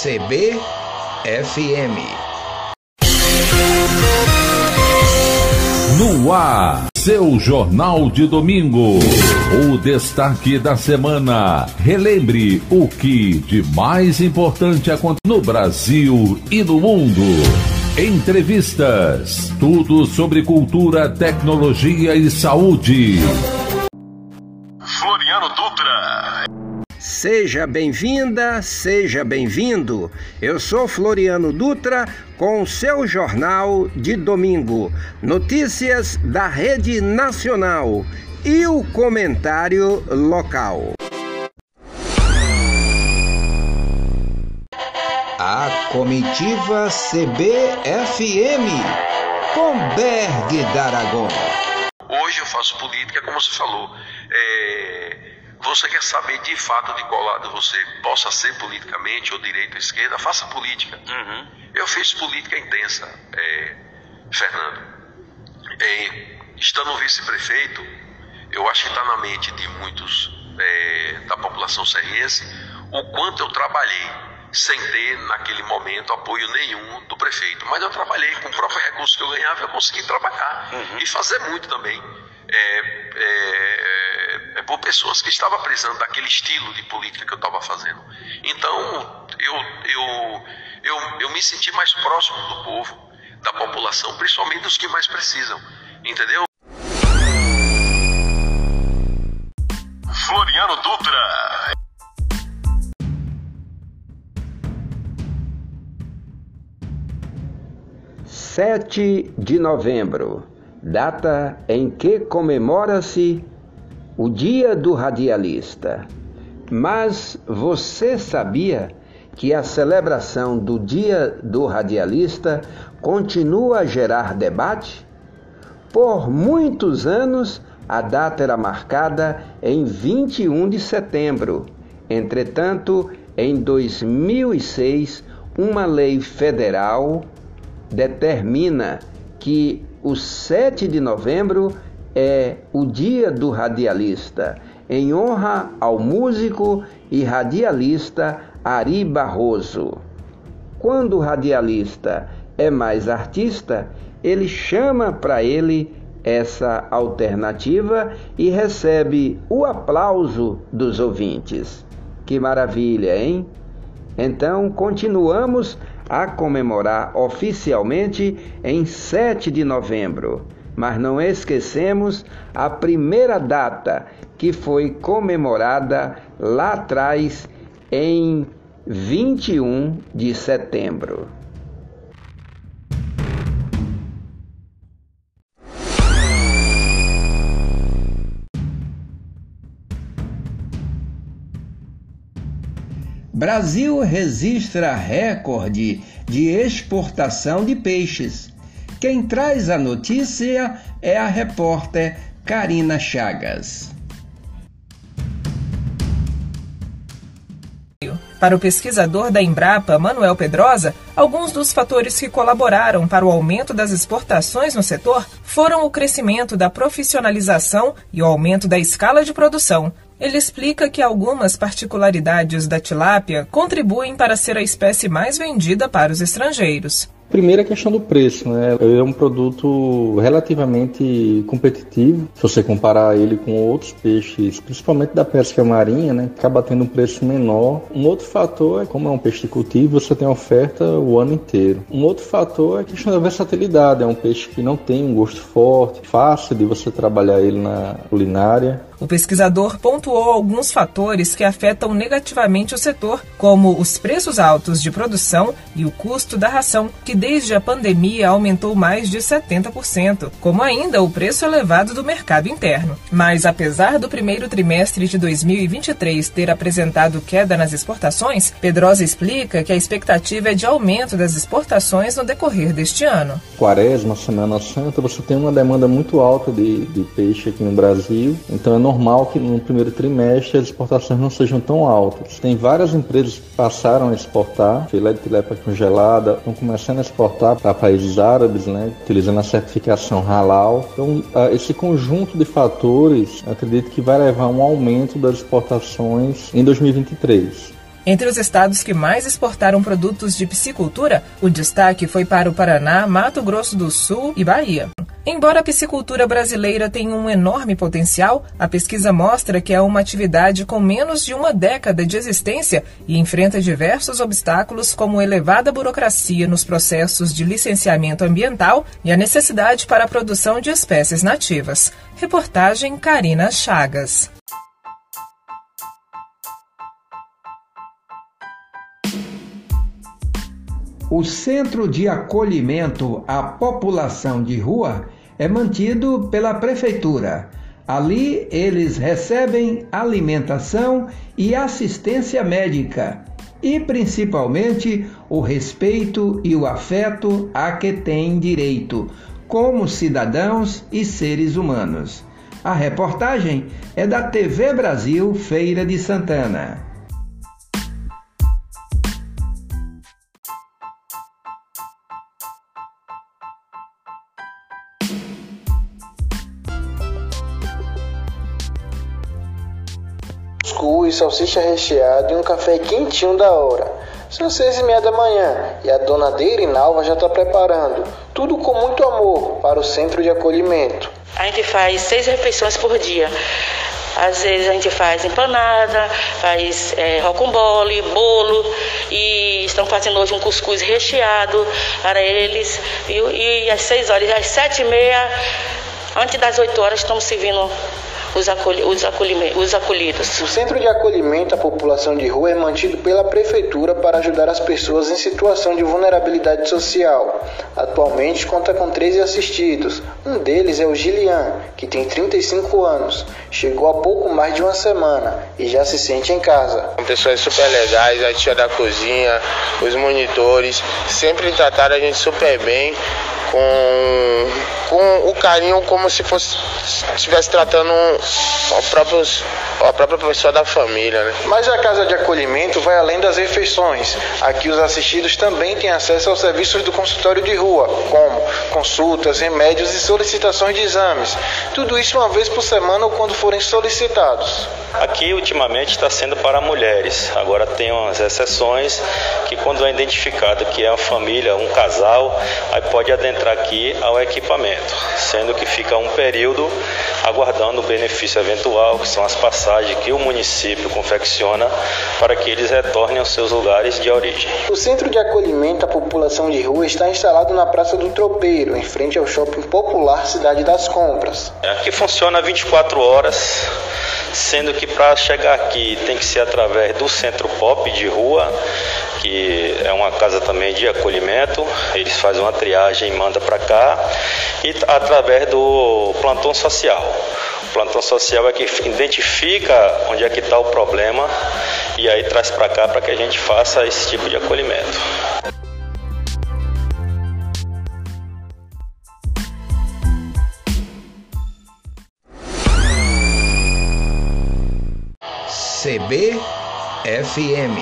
CBFM. No ar, seu Jornal de Domingo. O destaque da semana. Relembre o que de mais importante acontece no Brasil e no mundo. Entrevistas. Tudo sobre cultura, tecnologia e saúde. Seja bem-vinda, seja bem-vindo. Eu sou Floriano Dutra com o seu jornal de domingo. Notícias da Rede Nacional e o comentário local. A comitiva CBFM com Berg D'Aragon. Hoje eu faço política, como você falou. É, você quer saber de fato de qual lado você possa ser politicamente, ou direita ou esquerda, faça política. Uhum. Eu fiz política intensa, é, Fernando. É, estando vice-prefeito, eu acho que está na mente de muitos é, da população serrense o quanto eu trabalhei sem ter naquele momento apoio nenhum do prefeito. Mas eu trabalhei com o próprio recurso que eu ganhava, eu consegui trabalhar uhum. e fazer muito também. É, é, por pessoas que estavam precisando daquele estilo de política que eu estava fazendo. Então, eu, eu, eu, eu me senti mais próximo do povo, da população, principalmente dos que mais precisam. Entendeu? Floriano Dutra. Sete de novembro, data em que comemora-se o Dia do Radialista. Mas você sabia que a celebração do Dia do Radialista continua a gerar debate? Por muitos anos, a data era marcada em 21 de setembro. Entretanto, em 2006, uma lei federal determina que o 7 de novembro é o Dia do Radialista, em honra ao músico e radialista Ari Barroso. Quando o radialista é mais artista, ele chama para ele essa alternativa e recebe o aplauso dos ouvintes. Que maravilha, hein? Então, continuamos a comemorar oficialmente em 7 de novembro. Mas não esquecemos a primeira data que foi comemorada lá atrás em 21 de setembro. Brasil registra recorde de exportação de peixes. Quem traz a notícia é a repórter Karina Chagas. Para o pesquisador da Embrapa, Manuel Pedrosa, alguns dos fatores que colaboraram para o aumento das exportações no setor foram o crescimento da profissionalização e o aumento da escala de produção, ele explica que algumas particularidades da tilápia contribuem para ser a espécie mais vendida para os estrangeiros. Primeiro a questão do preço, né? É um produto relativamente competitivo. Se você comparar ele com outros peixes, principalmente da pesca marinha, né? Acaba tendo um preço menor. Um outro fator é como é um peixe de cultivo, você tem oferta o ano inteiro. Um outro fator é a questão da versatilidade. É um peixe que não tem um gosto forte, fácil de você trabalhar ele na culinária. O pesquisador pontuou alguns fatores que afetam negativamente o setor, como os preços altos de produção e o custo da ração, que desde a pandemia aumentou mais de 70%, como ainda o preço elevado do mercado interno. Mas apesar do primeiro trimestre de 2023 ter apresentado queda nas exportações, Pedrosa explica que a expectativa é de aumento das exportações no decorrer deste ano. Quaresma, Semana Santa, você tem uma demanda muito alta de, de peixe aqui no Brasil, então é normal que no primeiro trimestre as exportações não sejam tão altas. Tem várias empresas que passaram a exportar filé de tilápia congelada, estão começando a exportar para países árabes, né, utilizando a certificação halal. Então, esse conjunto de fatores, acredito que vai levar a um aumento das exportações em 2023. Entre os estados que mais exportaram produtos de piscicultura, o destaque foi para o Paraná, Mato Grosso do Sul e Bahia. Embora a piscicultura brasileira tenha um enorme potencial, a pesquisa mostra que é uma atividade com menos de uma década de existência e enfrenta diversos obstáculos, como elevada burocracia nos processos de licenciamento ambiental e a necessidade para a produção de espécies nativas. Reportagem Karina Chagas. O Centro de Acolhimento à População de Rua é mantido pela Prefeitura. Ali eles recebem alimentação e assistência médica e principalmente o respeito e o afeto a que têm direito, como cidadãos e seres humanos. A reportagem é da TV Brasil Feira de Santana. Cuscuz, salsicha recheada e um café quentinho da hora. São seis e meia da manhã e a dona Deirinalva já está preparando. Tudo com muito amor para o centro de acolhimento. A gente faz seis refeições por dia. Às vezes a gente faz empanada, faz é, rocambole, bolo e estão fazendo hoje um cuscuz recheado para eles. E, e às seis horas, às sete e meia, antes das oito horas, estamos servindo os, acolhi os, os acolhidos. O Centro de Acolhimento à População de Rua é mantido pela Prefeitura para ajudar as pessoas em situação de vulnerabilidade social. Atualmente conta com 13 assistidos. Um deles é o Gilian, que tem 35 anos. Chegou há pouco mais de uma semana e já se sente em casa. Pessoas super legais, a tia da cozinha, os monitores, sempre trataram a gente super bem com, com o carinho como se fosse estivesse tratando a, próprios, a própria pessoa da família. Né? Mas a casa de acolhimento vai além das refeições. Aqui os assistidos também têm acesso aos serviços do consultório de rua, como consultas, remédios e solicitações de exames. Tudo isso uma vez por semana ou quando forem solicitados. Aqui ultimamente está sendo para mulheres. Agora tem umas exceções que quando é identificado que é uma família, um casal, aí pode adentrar aqui ao equipamento, sendo que fica um período aguardando o benefício eventual, que são as passagens que o município confecciona para que eles retornem aos seus lugares de origem. O Centro de Acolhimento à População de Rua está instalado na Praça do Tropeiro, em frente ao Shopping Popular Cidade das Compras. Aqui funciona 24 horas sendo que para chegar aqui tem que ser através do Centro Pop de rua, que é uma casa também de acolhimento, eles fazem uma triagem e mandam para cá, e através do plantão social. O plantão social é que identifica onde é que está o problema e aí traz para cá para que a gente faça esse tipo de acolhimento. CBFM